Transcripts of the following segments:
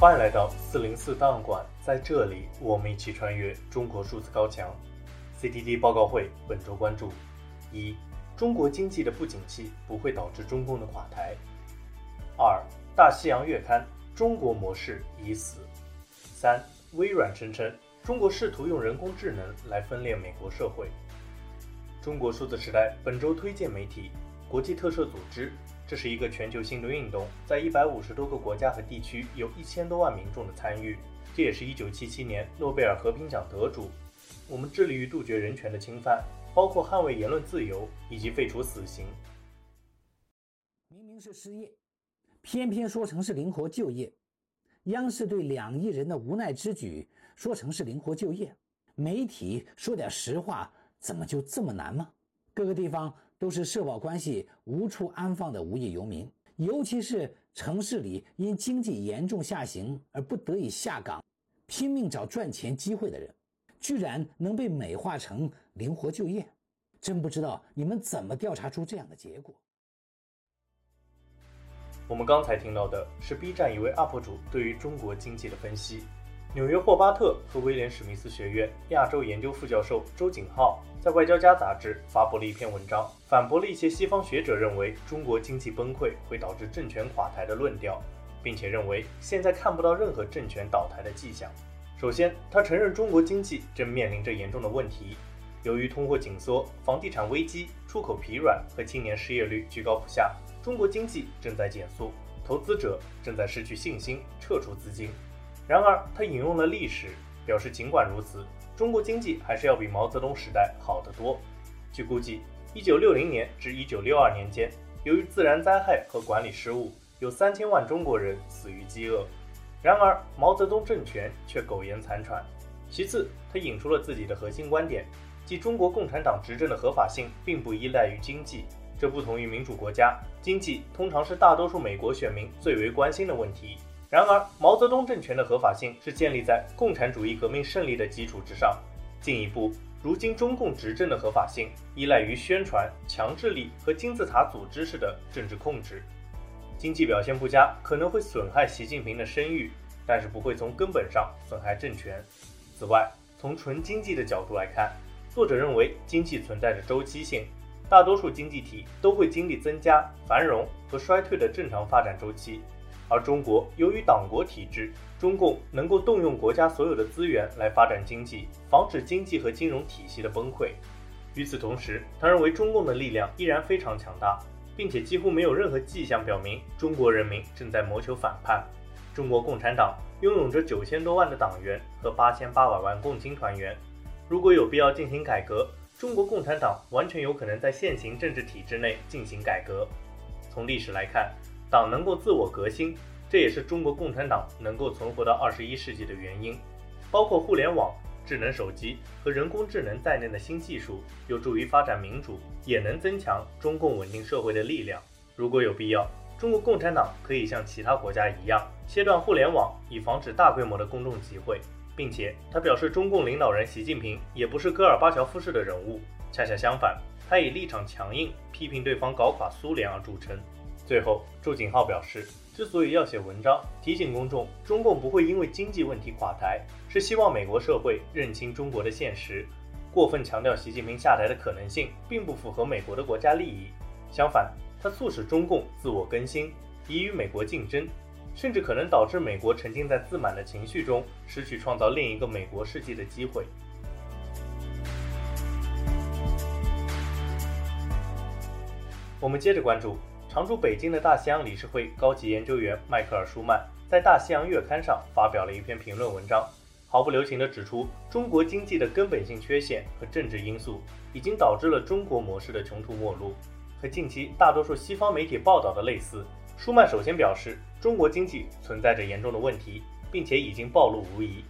欢迎来到四零四档案馆，在这里，我们一起穿越中国数字高墙。CTD 报告会本周关注：一、中国经济的不景气不会导致中共的垮台；二、大西洋月刊中国模式已死；三、微软声称中国试图用人工智能来分裂美国社会。中国数字时代本周推荐媒体：国际特赦组织。这是一个全球性的运动，在一百五十多个国家和地区，有一千多万民众的参与。这也是一九七七年诺贝尔和平奖得主。我们致力于杜绝人权的侵犯，包括捍卫言论自由以及废除死刑。明明是失业，偏偏说成是灵活就业。央视对两亿人的无奈之举说成是灵活就业。媒体说点实话，怎么就这么难吗？各个地方。都是社保关系无处安放的无业游民，尤其是城市里因经济严重下行而不得已下岗，拼命找赚钱机会的人，居然能被美化成灵活就业，真不知道你们怎么调查出这样的结果。我们刚才听到的是 B 站一位 UP 主对于中国经济的分析。纽约霍巴特和威廉史密斯学院亚洲研究副教授周景浩在《外交家》杂志发布了一篇文章，反驳了一些西方学者认为中国经济崩溃会导致政权垮台的论调，并且认为现在看不到任何政权倒台的迹象。首先，他承认中国经济正面临着严重的问题，由于通货紧缩、房地产危机、出口疲软和青年失业率居高不下，中国经济正在减速，投资者正在失去信心，撤出资金。然而，他引用了历史，表示尽管如此，中国经济还是要比毛泽东时代好得多。据估计，一九六零年至一九六二年间，由于自然灾害和管理失误，有三千万中国人死于饥饿。然而，毛泽东政权却苟延残喘。其次，他引出了自己的核心观点，即中国共产党执政的合法性并不依赖于经济，这不同于民主国家，经济通常是大多数美国选民最为关心的问题。然而，毛泽东政权的合法性是建立在共产主义革命胜利的基础之上。进一步，如今中共执政的合法性依赖于宣传、强制力和金字塔组织式的政治控制。经济表现不佳可能会损害习近平的声誉，但是不会从根本上损害政权。此外，从纯经济的角度来看，作者认为经济存在着周期性，大多数经济体都会经历增加、繁荣和衰退的正常发展周期。而中国由于党国体制，中共能够动用国家所有的资源来发展经济，防止经济和金融体系的崩溃。与此同时，他认为中共的力量依然非常强大，并且几乎没有任何迹象表明中国人民正在谋求反叛。中国共产党拥有着九千多万的党员和八千八百万共青团员，如果有必要进行改革，中国共产党完全有可能在现行政治体制内进行改革。从历史来看，党能够自我革新，这也是中国共产党能够存活到二十一世纪的原因。包括互联网、智能手机和人工智能在内的新技术，有助于发展民主，也能增强中共稳定社会的力量。如果有必要，中国共产党可以像其他国家一样，切断互联网，以防止大规模的公众集会。并且，他表示，中共领导人习近平也不是戈尔巴乔夫式的人物，恰恰相反，他以立场强硬，批评对方搞垮苏联而著称。最后，祝景浩表示，之所以要写文章提醒公众，中共不会因为经济问题垮台，是希望美国社会认清中国的现实。过分强调习近平下台的可能性，并不符合美国的国家利益。相反，它促使中共自我更新，以与美国竞争，甚至可能导致美国沉浸在自满的情绪中，失去创造另一个美国世纪的机会。我们接着关注。常驻北京的大西洋理事会高级研究员迈克尔·舒曼在《大西洋月刊》上发表了一篇评论文章，毫不留情地指出，中国经济的根本性缺陷和政治因素已经导致了中国模式的穷途末路。和近期大多数西方媒体报道的类似，舒曼首先表示，中国经济存在着严重的问题，并且已经暴露无遗。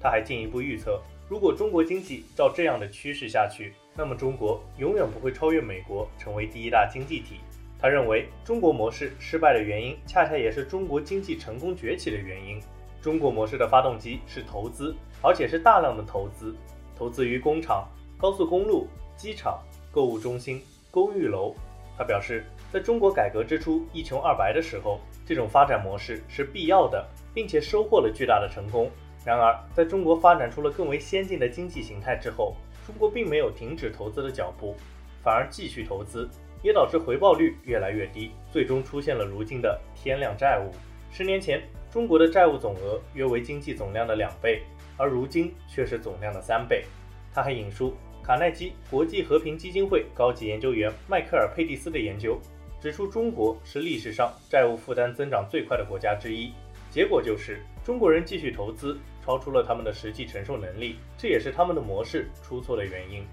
他还进一步预测，如果中国经济照这样的趋势下去，那么中国永远不会超越美国，成为第一大经济体。他认为，中国模式失败的原因，恰恰也是中国经济成功崛起的原因。中国模式的发动机是投资，而且是大量的投资，投资于工厂、高速公路、机场、购物中心、公寓楼。他表示，在中国改革之初一穷二白的时候，这种发展模式是必要的，并且收获了巨大的成功。然而，在中国发展出了更为先进的经济形态之后，中国并没有停止投资的脚步，反而继续投资，也导致回报率越来越低，最终出现了如今的天量债务。十年前，中国的债务总额约为经济总量的两倍，而如今却是总量的三倍。他还引述卡耐基国际和平基金会高级研究员迈克尔·佩蒂斯的研究，指出中国是历史上债务负担增长最快的国家之一。结果就是中国人继续投资。超出了他们的实际承受能力，这也是他们的模式出错的原因。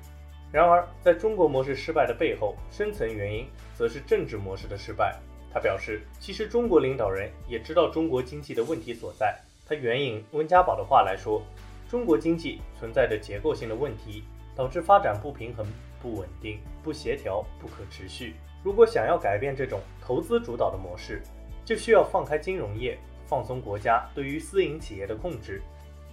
然而，在中国模式失败的背后，深层原因则是政治模式的失败。他表示，其实中国领导人也知道中国经济的问题所在。他援引温家宝的话来说：“中国经济存在着结构性的问题，导致发展不平衡、不稳定、不协调、不可持续。如果想要改变这种投资主导的模式，就需要放开金融业，放松国家对于私营企业的控制。”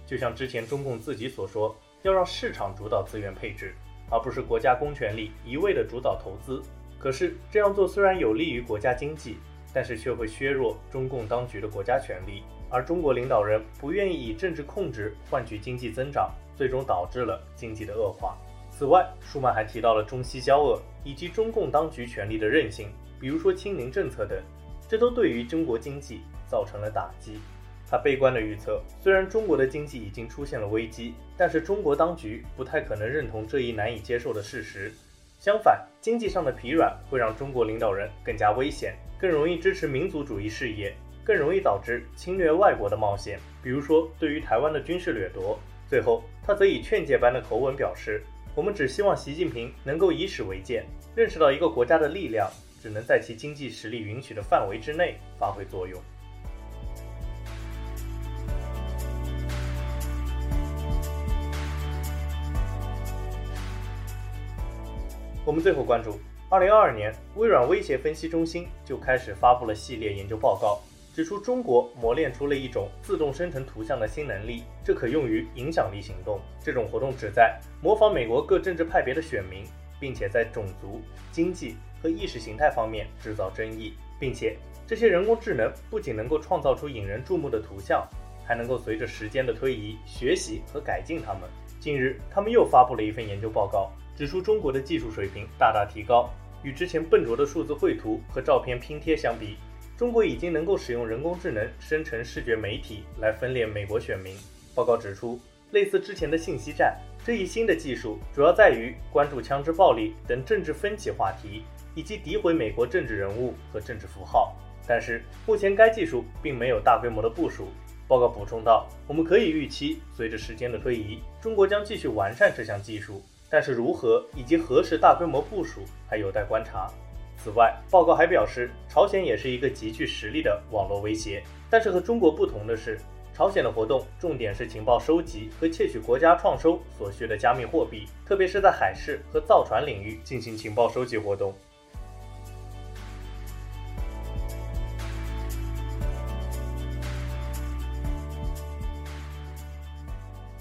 就像之前中共自己所说，要让市场主导资源配置，而不是国家公权力一味的主导投资。可是这样做虽然有利于国家经济，但是却会削弱中共当局的国家权力。而中国领导人不愿意以政治控制换取经济增长，最终导致了经济的恶化。此外，舒曼还提到了中西交恶以及中共当局权力的任性，比如说清零政策等，这都对于中国经济造成了打击。他悲观地预测，虽然中国的经济已经出现了危机，但是中国当局不太可能认同这一难以接受的事实。相反，经济上的疲软会让中国领导人更加危险，更容易支持民族主义事业，更容易导致侵略外国的冒险，比如说对于台湾的军事掠夺。最后，他则以劝诫般的口吻表示：“我们只希望习近平能够以史为鉴，认识到一个国家的力量只能在其经济实力允许的范围之内发挥作用。”我们最后关注，二零二二年，微软威胁分析中心就开始发布了系列研究报告，指出中国磨练出了一种自动生成图像的新能力，这可用于影响力行动。这种活动旨在模仿美国各政治派别的选民，并且在种族、经济和意识形态方面制造争议，并且这些人工智能不仅能够创造出引人注目的图像，还能够随着时间的推移学习和改进它们。近日，他们又发布了一份研究报告。指出中国的技术水平大大提高，与之前笨拙的数字绘图和照片拼贴相比，中国已经能够使用人工智能生成视觉媒体来分裂美国选民。报告指出，类似之前的信息战，这一新的技术主要在于关注枪支暴力等政治分歧话题，以及诋毁美国政治人物和政治符号。但是目前该技术并没有大规模的部署。报告补充道，我们可以预期，随着时间的推移，中国将继续完善这项技术。但是如何以及何时大规模部署还有待观察。此外，报告还表示，朝鲜也是一个极具实力的网络威胁。但是和中国不同的是，朝鲜的活动重点是情报收集和窃取国家创收所需的加密货币，特别是在海事和造船领域进行情报收集活动。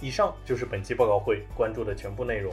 以上就是本期报告会关注的全部内容。